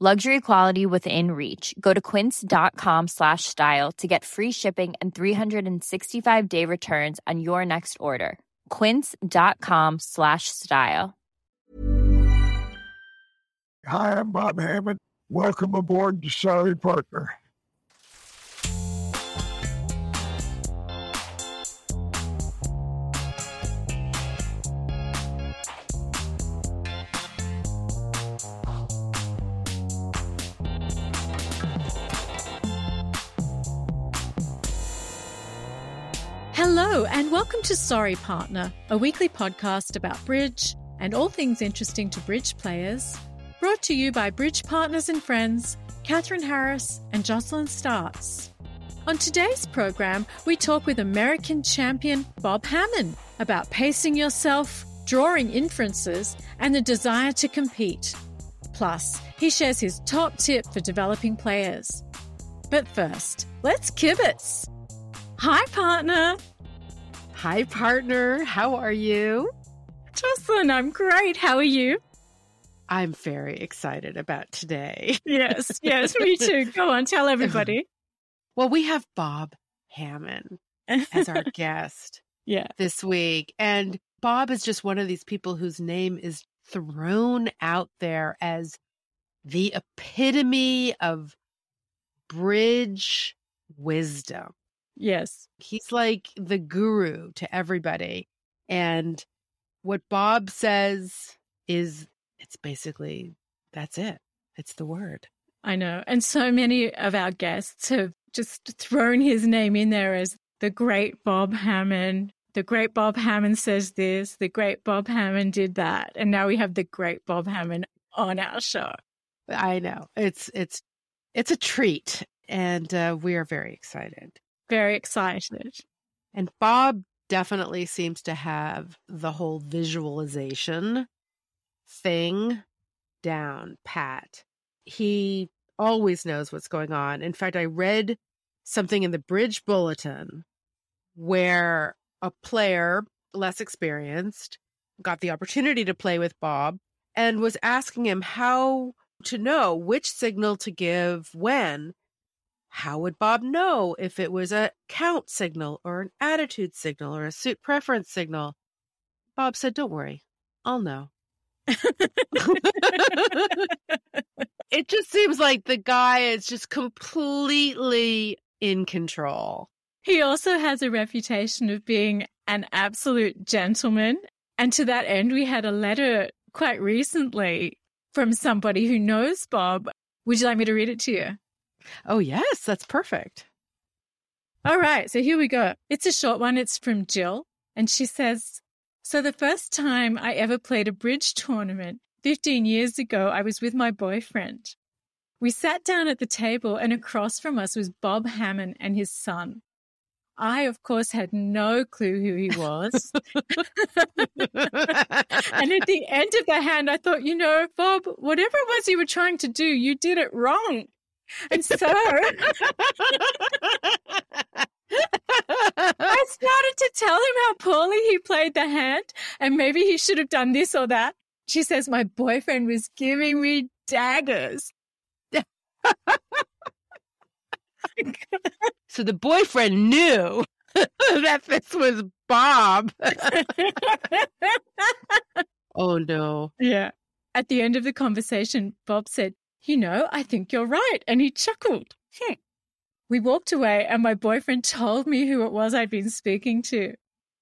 Luxury quality within reach. Go to quince.com slash style to get free shipping and 365 day returns on your next order. Quince.com slash style. Hi, I'm Bob Hammond. Welcome aboard to Sorry Partner. Hello, and welcome to Sorry Partner, a weekly podcast about bridge and all things interesting to bridge players, brought to you by Bridge Partners and Friends, Catherine Harris and Jocelyn Startz. On today's program, we talk with American champion Bob Hammond about pacing yourself, drawing inferences, and the desire to compete. Plus, he shares his top tip for developing players. But first, let's kibitz. Hi, partner. Hi, partner. How are you? Jocelyn, I'm great. How are you? I'm very excited about today. Yes, yes, me too. Go on, tell everybody. Well, we have Bob Hammond as our guest yeah. this week. And Bob is just one of these people whose name is thrown out there as the epitome of bridge wisdom. Yes. He's like the guru to everybody. And what Bob says is it's basically that's it. It's the word. I know. And so many of our guests have just thrown his name in there as the great Bob Hammond. The great Bob Hammond says this, the great Bob Hammond did that. And now we have the great Bob Hammond on our show. I know. It's it's it's a treat and uh, we are very excited. Very excited. And Bob definitely seems to have the whole visualization thing down pat. He always knows what's going on. In fact, I read something in the Bridge Bulletin where a player less experienced got the opportunity to play with Bob and was asking him how to know which signal to give when. How would Bob know if it was a count signal or an attitude signal or a suit preference signal? Bob said, Don't worry, I'll know. it just seems like the guy is just completely in control. He also has a reputation of being an absolute gentleman. And to that end, we had a letter quite recently from somebody who knows Bob. Would you like me to read it to you? Oh, yes, that's perfect. All right, so here we go. It's a short one. It's from Jill. And she says, So the first time I ever played a bridge tournament 15 years ago, I was with my boyfriend. We sat down at the table, and across from us was Bob Hammond and his son. I, of course, had no clue who he was. and at the end of the hand, I thought, you know, Bob, whatever it was you were trying to do, you did it wrong. And so I started to tell him how poorly he played the hand and maybe he should have done this or that. She says, My boyfriend was giving me daggers. so the boyfriend knew that this was Bob. oh no. Yeah. At the end of the conversation, Bob said, You know, I think you're right. And he chuckled. Hmm. We walked away, and my boyfriend told me who it was I'd been speaking to.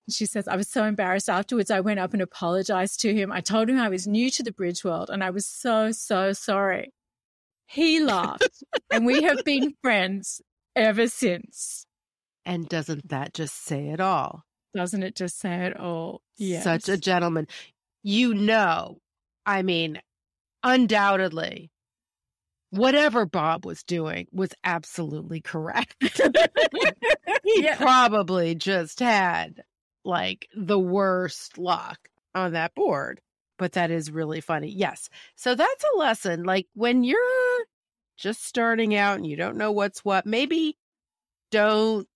She says, I was so embarrassed afterwards. I went up and apologized to him. I told him I was new to the bridge world and I was so, so sorry. He laughed, and we have been friends ever since. And doesn't that just say it all? Doesn't it just say it all? Yes. Such a gentleman. You know, I mean, undoubtedly, whatever Bob was doing was absolutely correct. he yeah. probably just had like the worst luck on that board. But that is really funny. Yes. So that's a lesson. Like when you're just starting out and you don't know what's what, maybe don't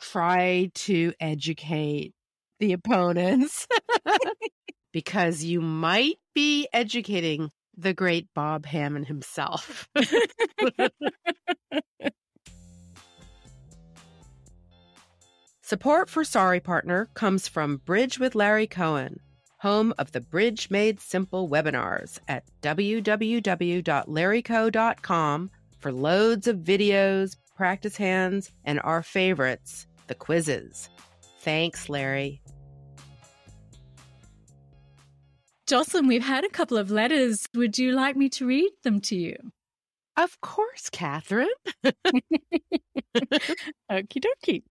try to educate the opponents because you might be educating the great Bob Hammond himself. Support for Sorry Partner comes from Bridge with Larry Cohen, home of the Bridge Made Simple webinars at www.larryco.com for loads of videos, practice hands, and our favorites, the quizzes. Thanks, Larry. Jocelyn, we've had a couple of letters. Would you like me to read them to you? Of course, Catherine. Okie dokie.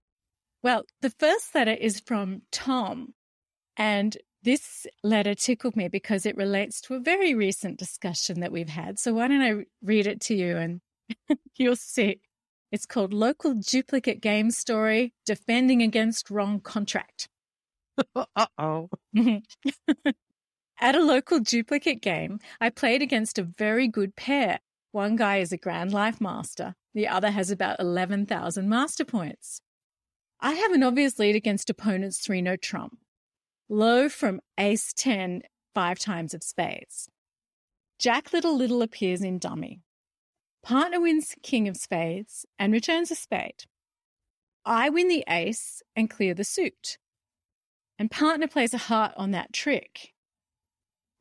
Well, the first letter is from Tom. And this letter tickled me because it relates to a very recent discussion that we've had. So why don't I read it to you and you'll see. It's called Local Duplicate Game Story Defending Against Wrong Contract. uh oh. At a local duplicate game, I played against a very good pair. One guy is a Grand Life Master, the other has about 11,000 master points. I have an obvious lead against opponent's 3 no trump. Low from ace 10, five times of spades. Jack Little Little appears in dummy. Partner wins king of spades and returns a spade. I win the ace and clear the suit. And partner plays a heart on that trick.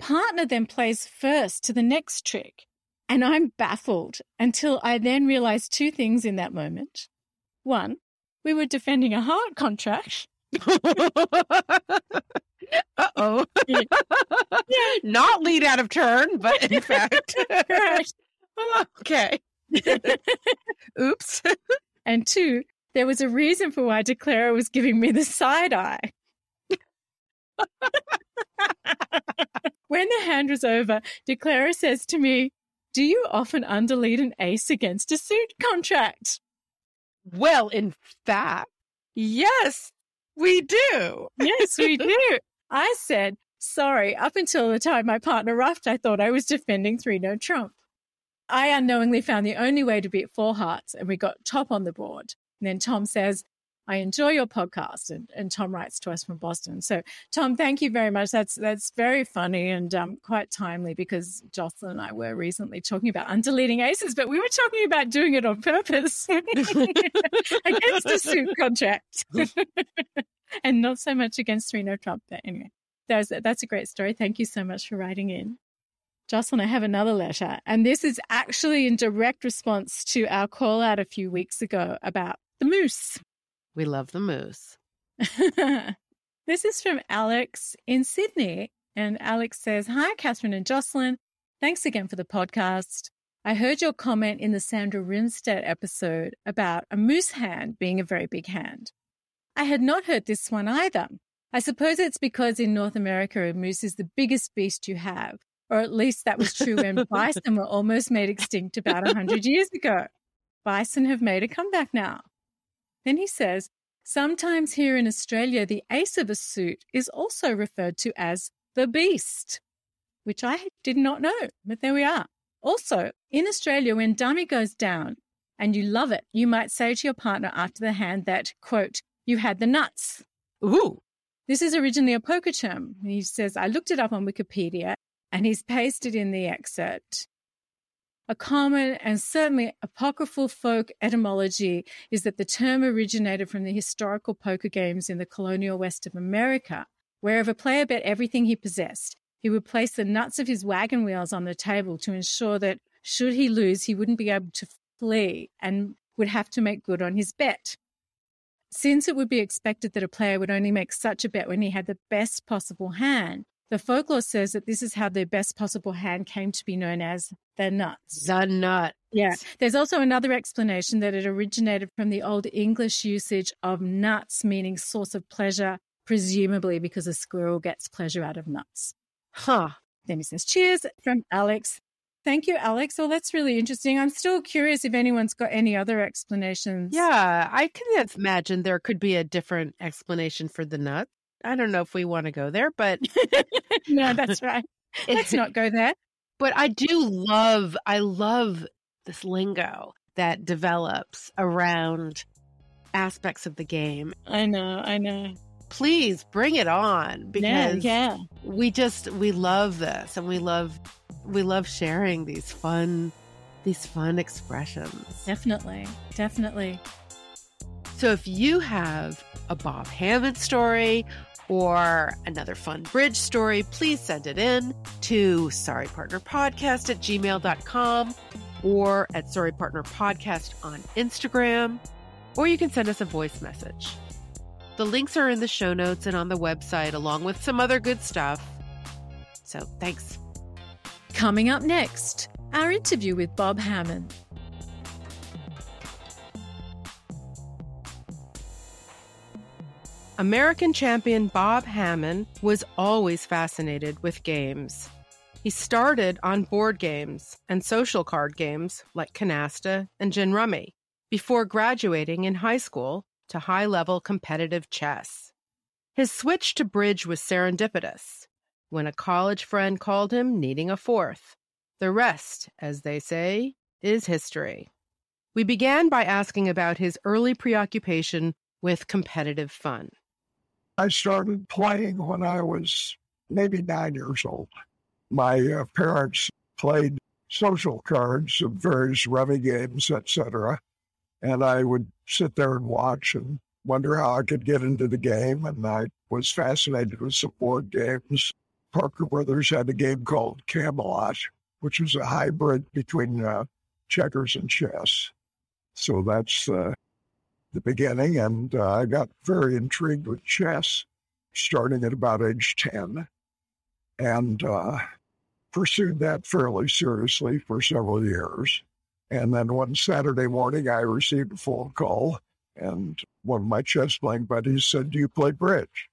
Partner then plays first to the next trick. And I'm baffled until I then realize two things in that moment. One, we were defending a heart contract. uh oh. Yeah. Not lead out of turn, but in fact. okay. Oops. and two, there was a reason for why declarer was giving me the side eye. When the hand was over, declarer says to me, Do you often underlead an ace against a suit contract? Well, in fact, yes, we do. Yes, we do. I said, sorry, up until the time my partner ruffed, I thought I was defending three no trump. I unknowingly found the only way to beat four hearts and we got top on the board. And then Tom says, I enjoy your podcast. And, and Tom writes to us from Boston. So, Tom, thank you very much. That's that's very funny and um, quite timely because Jocelyn and I were recently talking about underleading aces, but we were talking about doing it on purpose against a suit contract and not so much against three no trump. But anyway, that's, that's a great story. Thank you so much for writing in. Jocelyn, I have another letter, and this is actually in direct response to our call out a few weeks ago about the moose. We love the moose. this is from Alex in Sydney. And Alex says, Hi, Catherine and Jocelyn. Thanks again for the podcast. I heard your comment in the Sandra Rimstedt episode about a moose hand being a very big hand. I had not heard this one either. I suppose it's because in North America, a moose is the biggest beast you have, or at least that was true when bison were almost made extinct about 100 years ago. Bison have made a comeback now. Then he says, sometimes here in Australia, the ace of a suit is also referred to as the beast, which I did not know, but there we are. Also, in Australia, when dummy goes down and you love it, you might say to your partner after the hand that, quote, you had the nuts, Ooh. This is originally a poker term. He says, I looked it up on Wikipedia and he's pasted in the excerpt. A common and certainly apocryphal folk etymology is that the term originated from the historical poker games in the colonial west of America, where if a player bet everything he possessed, he would place the nuts of his wagon wheels on the table to ensure that should he lose, he wouldn't be able to flee and would have to make good on his bet. Since it would be expected that a player would only make such a bet when he had the best possible hand, the folklore says that this is how their best possible hand came to be known as the nuts. The nut. Yeah. There's also another explanation that it originated from the Old English usage of nuts, meaning source of pleasure, presumably because a squirrel gets pleasure out of nuts. Huh. Then he says, Cheers from Alex. Thank you, Alex. Well, that's really interesting. I'm still curious if anyone's got any other explanations. Yeah, I can imagine there could be a different explanation for the nut. I don't know if we want to go there, but no, that's right. Let's not go there. But I do love, I love this lingo that develops around aspects of the game. I know, I know. Please bring it on because yeah, yeah. we just we love this and we love we love sharing these fun these fun expressions. Definitely. Definitely. So if you have a Bob Hammond story or another fun bridge story, please send it in to sorrypartnerpodcast at gmail.com or at sorrypartnerpodcast on Instagram, or you can send us a voice message. The links are in the show notes and on the website, along with some other good stuff. So thanks. Coming up next, our interview with Bob Hammond. American champion Bob Hammond was always fascinated with games. He started on board games and social card games like Canasta and Gin Rummy before graduating in high school to high level competitive chess. His switch to bridge was serendipitous when a college friend called him needing a fourth. The rest, as they say, is history. We began by asking about his early preoccupation with competitive fun. I started playing when I was maybe nine years old. My uh, parents played social cards of various rummy games, etc. And I would sit there and watch and wonder how I could get into the game. And I was fascinated with some board games. Parker Brothers had a game called Camelot, which was a hybrid between uh, checkers and chess. So that's uh, the beginning, and uh, I got very intrigued with chess starting at about age 10 and uh, pursued that fairly seriously for several years. And then one Saturday morning, I received a phone call, and one of my chess playing buddies said, Do you play bridge?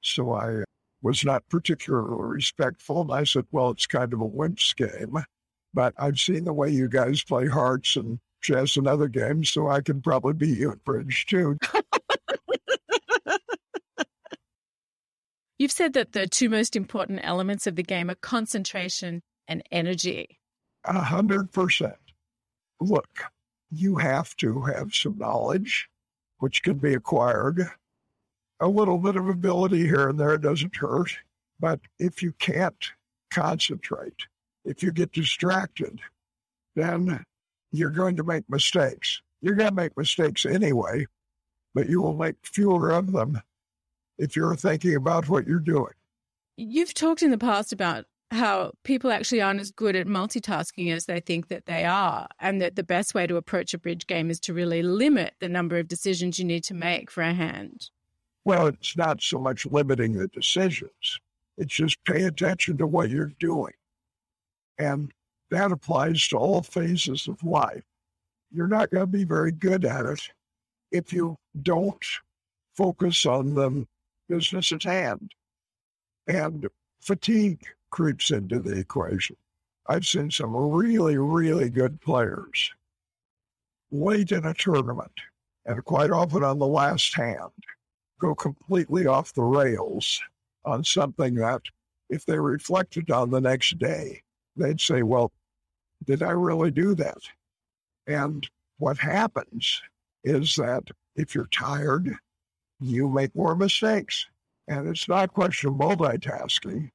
So I was not particularly respectful, and I said, Well, it's kind of a wimp's game, but I've seen the way you guys play hearts and chess and other games, so I can probably beat you at bridge too. You've said that the two most important elements of the game are concentration and energy. A hundred percent. Look, you have to have some knowledge, which can be acquired. A little bit of ability here and there doesn't hurt. But if you can't concentrate, if you get distracted, then you're going to make mistakes. You're going to make mistakes anyway, but you will make fewer of them if you're thinking about what you're doing. You've talked in the past about how people actually aren't as good at multitasking as they think that they are, and that the best way to approach a bridge game is to really limit the number of decisions you need to make for a hand. Well, it's not so much limiting the decisions, it's just pay attention to what you're doing. And that applies to all phases of life. You're not going to be very good at it if you don't focus on the business at hand. And fatigue creeps into the equation. I've seen some really, really good players late in a tournament, and quite often on the last hand, go completely off the rails on something that, if they reflected on the next day, they'd say, Well, did I really do that? And what happens is that if you're tired, you make more mistakes. And it's not a question of multitasking.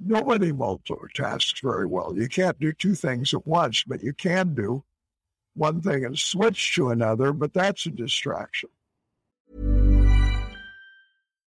Nobody multitasks very well. You can't do two things at once, but you can do one thing and switch to another, but that's a distraction.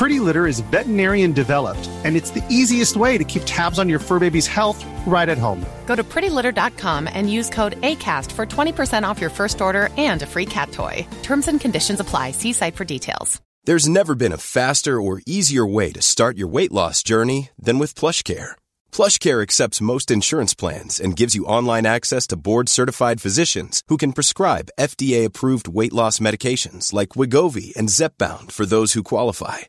Pretty Litter is veterinarian developed, and it's the easiest way to keep tabs on your fur baby's health right at home. Go to prettylitter.com and use code ACAST for 20% off your first order and a free cat toy. Terms and conditions apply. See site for details. There's never been a faster or easier way to start your weight loss journey than with PlushCare. PlushCare accepts most insurance plans and gives you online access to board-certified physicians who can prescribe FDA-approved weight loss medications like Wegovy and Zepbound for those who qualify.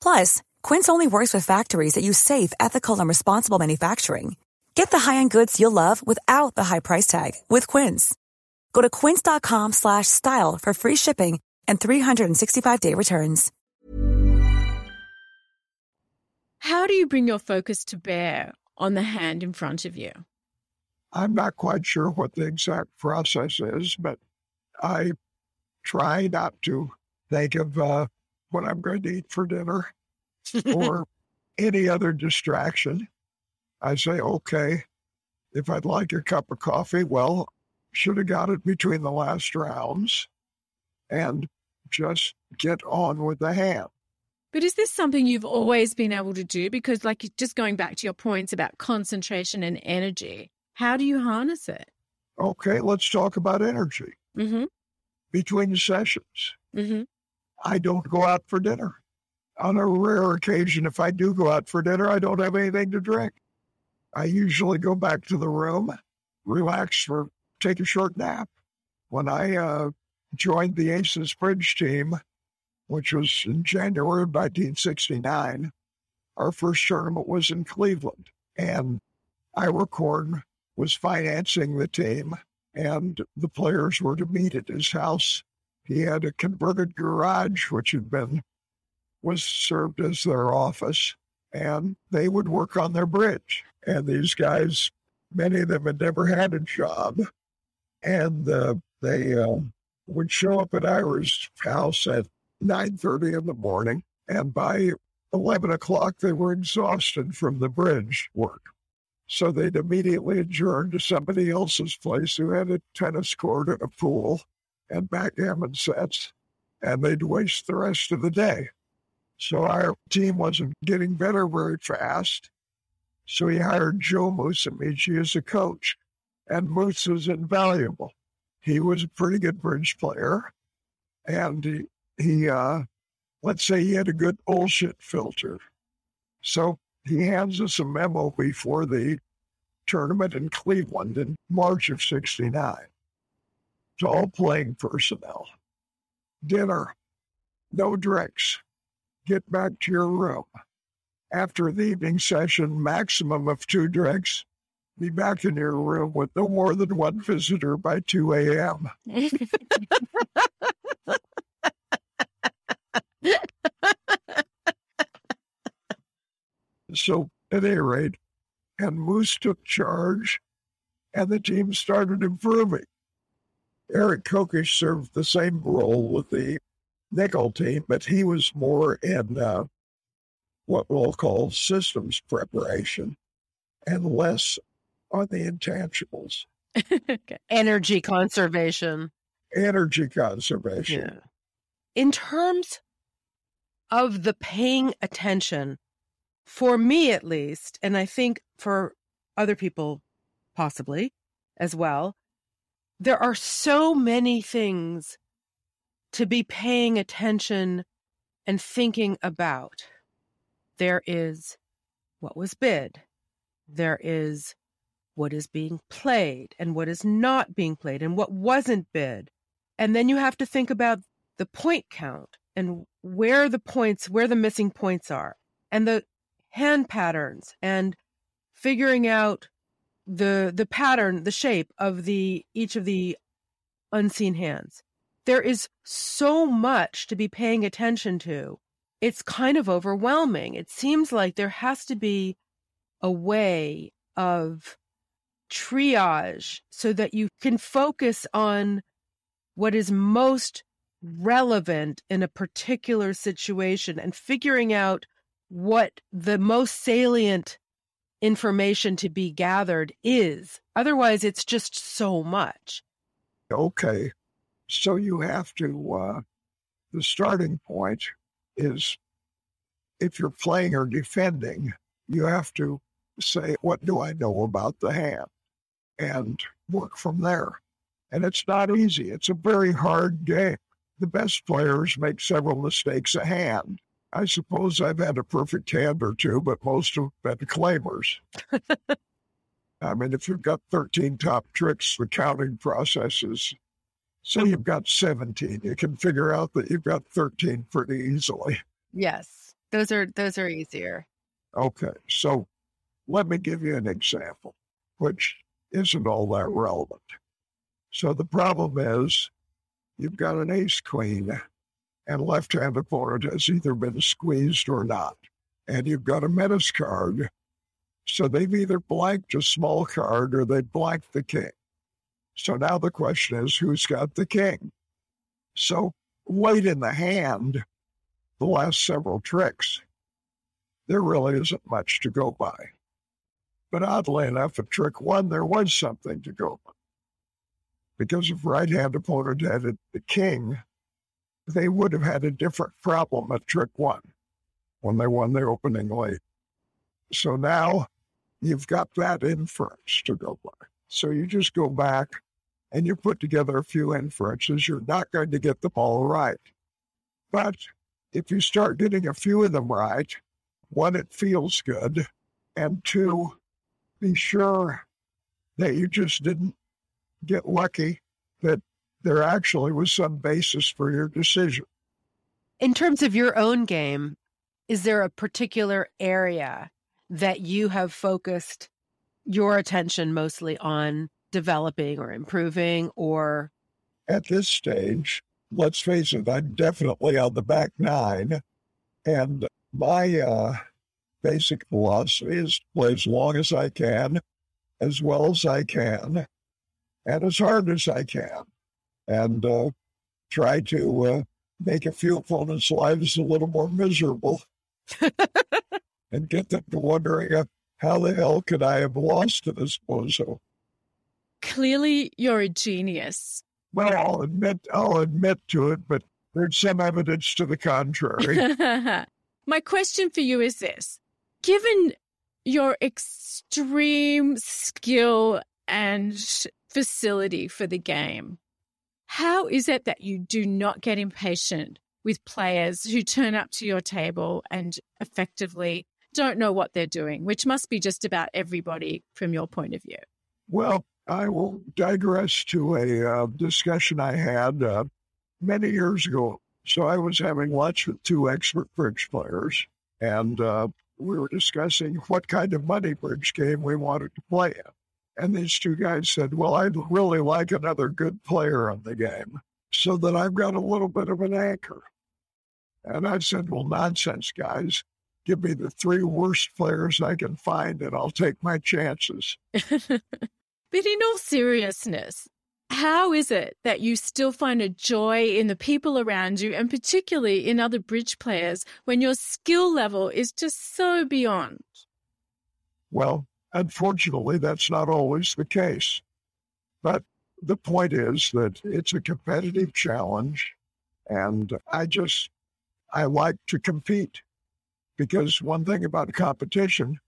Plus, Quince only works with factories that use safe, ethical, and responsible manufacturing. Get the high-end goods you'll love without the high price tag with Quince. Go to quince.com slash style for free shipping and 365-day returns. How do you bring your focus to bear on the hand in front of you? I'm not quite sure what the exact process is, but I try not to think of uh, what I'm going to eat for dinner or any other distraction. I say, okay, if I'd like a cup of coffee, well, should have got it between the last rounds and just get on with the hand. But is this something you've always been able to do? Because, like, just going back to your points about concentration and energy, how do you harness it? Okay, let's talk about energy. Mm-hmm. Between sessions, Mm-hmm. I don't go out for dinner. On a rare occasion, if I do go out for dinner, I don't have anything to drink. I usually go back to the room, relax or take a short nap. When I uh, joined the Aces Bridge team, which was in January of 1969, our first tournament was in Cleveland. And Ira Corn was financing the team, and the players were to meet at his house. He had a converted garage, which had been was served as their office, and they would work on their bridge. And these guys, many of them had never had a job, and uh, they uh, would show up at Ira's house at nine thirty in the morning, and by eleven o'clock they were exhausted from the bridge work. So they'd immediately adjourn to somebody else's place who had a tennis court and a pool and backgammon sets, and they'd waste the rest of the day. So our team wasn't getting better very fast. So he hired Joe Musumeci as a coach, and Moose was invaluable. He was a pretty good bridge player, and he, he uh, let's say he had a good bullshit filter. So he hands us a memo before the tournament in Cleveland in March of 69 to all playing personnel. Dinner, no drinks. Get back to your room. After the evening session, maximum of two drinks. Be back in your room with no more than one visitor by 2 a.m. So, at any rate, and Moose took charge, and the team started improving. Eric Kokish served the same role with the Nickell team, but he was more in uh, what we'll call systems preparation and less on the intangibles, okay. Energy conservation. energy conservation. Yeah. In terms of the paying attention, for me at least, and I think for other people possibly as well, there are so many things to be paying attention and thinking about. There is what was bid. There is what is being played and what is not being played and what wasn't bid. And then you have to think about the point count and where the points, where the missing points are and the hand patterns and figuring out the the pattern, the shape of the each of the unseen hands. There is so much to be paying attention to. It's kind of overwhelming. It seems like there has to be a way of triage so that you can focus on what is most relevant in a particular situation and figuring out what the most salient information to be gathered is. Otherwise, it's just so much. Okay. So you have to, uh, the starting point is if you're playing or defending, you have to say, what do I know about the hand? And work from there. And it's not easy. It's a very hard game. The best players make several mistakes a hand. I suppose I've had a perfect hand or two, but most of them have been claimers. I mean, if you've got 13 top tricks, the counting process is so mm-hmm. you've got 17. You can figure out that you've got 13 pretty easily. Yes. Those are those are easier. Okay. So let me give you an example, which isn't all that relevant. So the problem is you've got an ace queen and left hand opponent has either been squeezed or not. And you've got a menace card. So they've either blanked a small card or they blanked the king. So now the question is who's got the king? So late in the hand, the last several tricks, there really isn't much to go by. But oddly enough, at trick one, there was something to go by. Because if right hand opponent had the king, they would have had a different problem at trick one when they won the opening lead. So now you've got that inference to go by. So you just go back and you put together a few inferences. You're not going to get them all right. But if you start getting a few of them right, one, it feels good, and two, be sure that you just didn't get lucky there actually was some basis for your decision. In terms of your own game, is there a particular area that you have focused your attention mostly on developing or improving or? At this stage, let's face it, I'm definitely on the back nine. And my uh, basic philosophy is to play as long as I can, as well as I can, and as hard as I can and uh, try to uh, make a few opponents' lives a little more miserable and get them to wondering uh, how the hell could I have lost to this bozo? Clearly, you're a genius. Well, I'll admit, I'll admit to it, but there's some evidence to the contrary. My question for you is this: Given your extreme skill and facility for the game, how is it that you do not get impatient with players who turn up to your table and effectively don't know what they're doing, which must be just about everybody from your point of view? Well, I will digress to a uh, discussion I had uh, many years ago. So I was having lunch with two expert bridge players, and uh, we were discussing what kind of money bridge game we wanted to play in. And these two guys said, Well, I'd really like another good player on the game so that I've got a little bit of an anchor. And I said, Well, nonsense, guys. Give me the three worst players I can find and I'll take my chances. but in all seriousness, how is it that you still find a joy in the people around you and particularly in other bridge players when your skill level is just so beyond? Well, Unfortunately, that's not always the case. But the point is that it's a competitive challenge, and I just, I like to compete because one thing about competition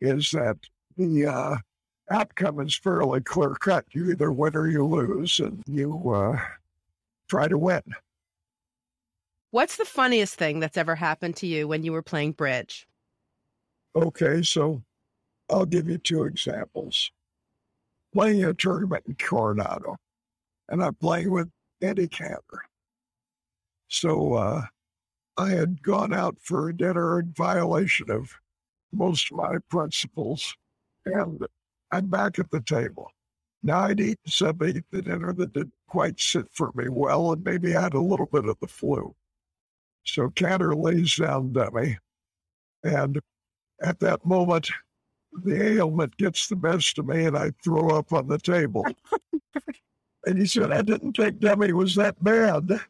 is that the uh, outcome is fairly clear cut. You either win or you lose, and you uh, try to win. What's the funniest thing that's ever happened to you when you were playing bridge? Okay, so I'll give you two examples. Playing a tournament in Coronado, and I'm playing with Eddie Kantar. So uh, I had gone out for dinner in violation of most of my principles, and I'm back at the table. Now I'd eaten something at the dinner that didn't quite sit for me well, and maybe had a little bit of the flu. So Kantar lays down dummy, and at that moment, the ailment gets the best of me, and I throw up on the table. and he said, "I didn't think dummy was that bad."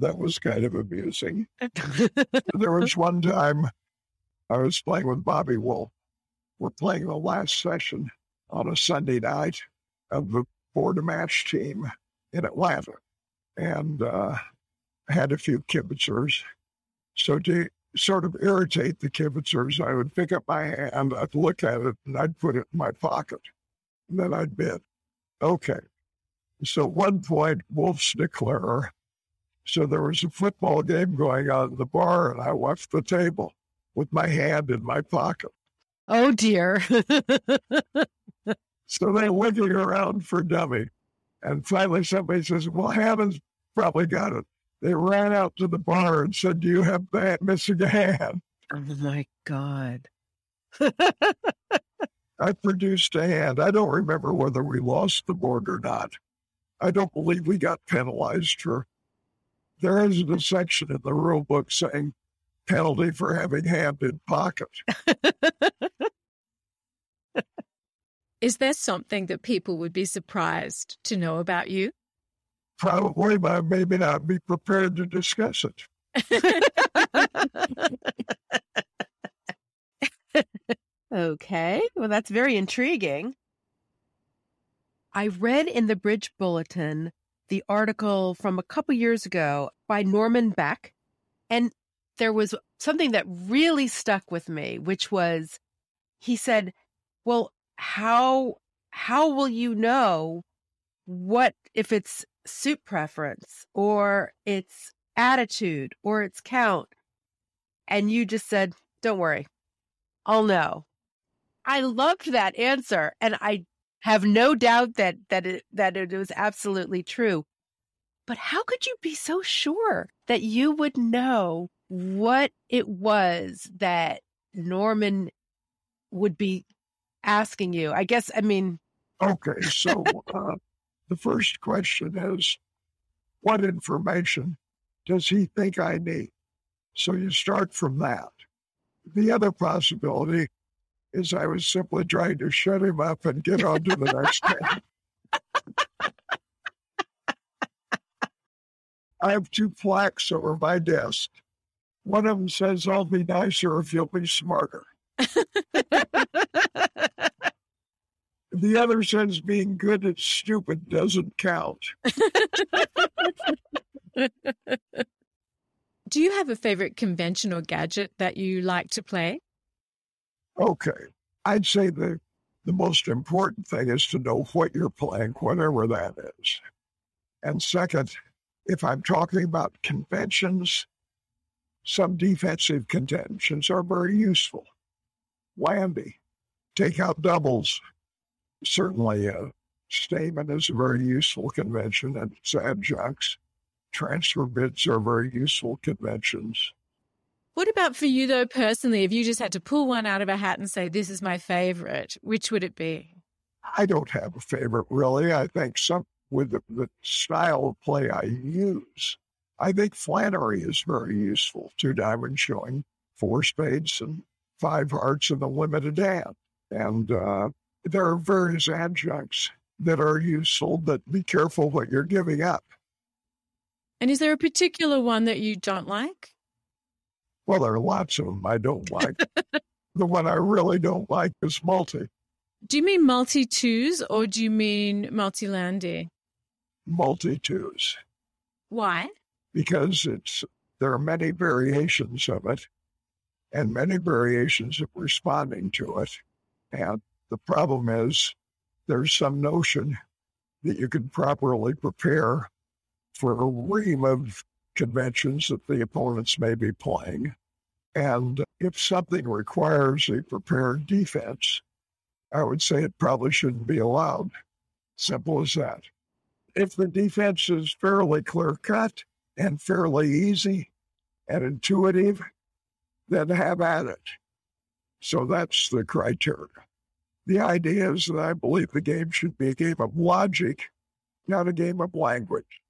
that was kind of amusing. there was one time I was playing with Bobby Wolff. We're playing the last session on a Sunday night of the Board-a-Match team in Atlanta and uh, had a few kibitzers. So to sort of irritate the kibitzers, I would pick up my hand, I'd look at it, and I'd put it in my pocket. And then I'd bid. Okay. So at one point, Wolff's declarer so there was a football game going on in the bar, and I left the table with my hand in my pocket. Oh, dear. so they looking around for dummy. And finally, somebody says, Well, Hammond's probably got it. They ran out to the bar and said, Do you have that Mr. a hand? Oh, my God. I produced a hand. I don't remember whether we lost the board or not. I don't believe we got penalized for there isn't a section in the rule book saying penalty for having hand in pocket. Is there something that people would be surprised to know about you? Probably, I maybe not be prepared to discuss it. okay, well, that's very intriguing. I read in the Bridge Bulletin the article from a couple years ago by Norman Beck. And there was something that really stuck with me, which was he said, Well, how how will you know what if it's suit preference or it's attitude or it's count? And you just said, Don't worry, I'll know. I loved that answer. And I have no doubt that that it that it was absolutely true. But how could you be so sure that you would know what it was that Norman would be asking you? I guess I mean Okay, so uh, the first question is what information does he think I need? So you start from that. The other possibility is I was simply trying to shut him up and get on to the next thing. I have two plaques over my desk. One of them says, I'll be nicer if you'll be smarter. the other says, being good at stupid doesn't count. Do you have a favorite convention or gadget that you like to play? Okay. I'd say the the most important thing is to know what you're playing, whatever that is. And second, if I'm talking about conventions, some defensive conventions are very useful. Landy, take out doubles. Certainly, a statement is a very useful convention and its adjuncts. Transfer bids are very useful conventions. What about for you, though, personally? If you just had to pull one out of a hat and say, this is my favorite, which would it be? I don't have a favorite, really. I think some with the, the style of play I use, I think Flannery is very useful. Two diamonds showing four spades and five hearts and a limited hand. And uh, there are various adjuncts that are useful, but be careful what you're giving up. And is there a particular one that you don't like? Well, there are lots of them I don't like. the one I really don't like is multi. Do you mean multi twos or do you mean multi landy? Multi twos. Why? Because it's there are many variations of it and many variations of responding to it. And the problem is there's some notion that you can properly prepare for a ream of conventions that the opponents may be playing. And if something requires a prepared defense, I would say it probably shouldn't be allowed. Simple as that. If the defense is fairly clear cut and fairly easy and intuitive, then have at it. So that's the criteria. The idea is that I believe the game should be a game of logic, not a game of language.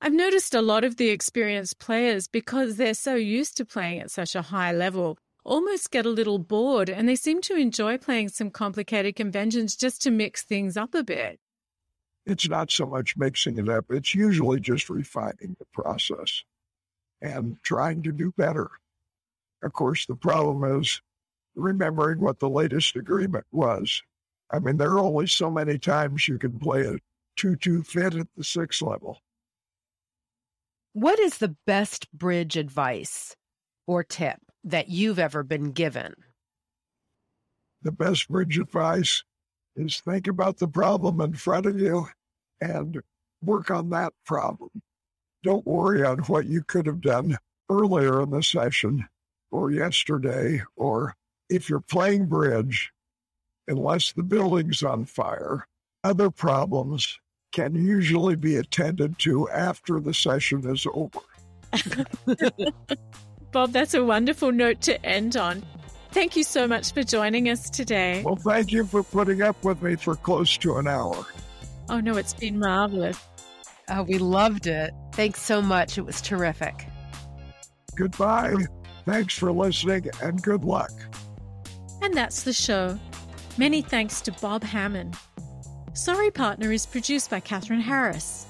I've noticed a lot of the experienced players, because they're so used to playing at such a high level, almost get a little bored and they seem to enjoy playing some complicated conventions just to mix things up a bit. It's not so much mixing it up, it's usually just refining the process and trying to do better. Of course, the problem is remembering what the latest agreement was. I mean, there are only so many times you can play a 2 2 fit at the six level. What is the best bridge advice or tip that you've ever been given? The best bridge advice is think about the problem in front of you and work on that problem. Don't worry on what you could have done earlier in the session or yesterday, or if you're playing bridge, unless the building's on fire, other problems can usually be attended to after the session is over. Bob, that's a wonderful note to end on. Thank you so much for joining us today. Well, thank you for putting up with me for close to an hour. Oh, no, it's been marvelous. Oh, we loved it. Thanks so much. It was terrific. Goodbye. Thanks for listening and good luck. And that's the show. Many thanks to Bob Hammond. Sorry Partner is produced by Catherine Harris.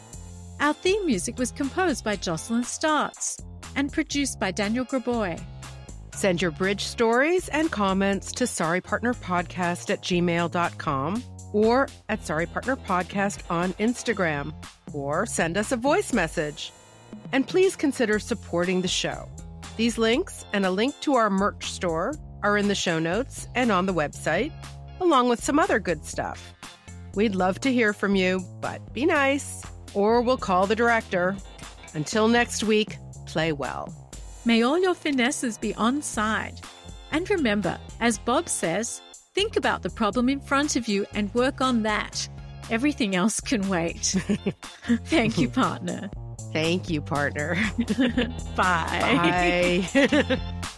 Our theme music was composed by Jocelyn Startz and produced by Daniel Graboy. Send your bridge stories and comments to sorrypartnerpodcast at gmail.com or at Sorry Partner Podcast on Instagram, or send us a voice message. And please consider supporting the show. These links and a link to our merch store are in the show notes and on the website, along with some other good stuff. We'd love to hear from you, but be nice, or we'll call the director. Until next week, play well. May all your finesses be on side. And remember, as Bob says, think about the problem in front of you and work on that. Everything else can wait. Thank you, partner. Thank you, partner. Bye. Bye.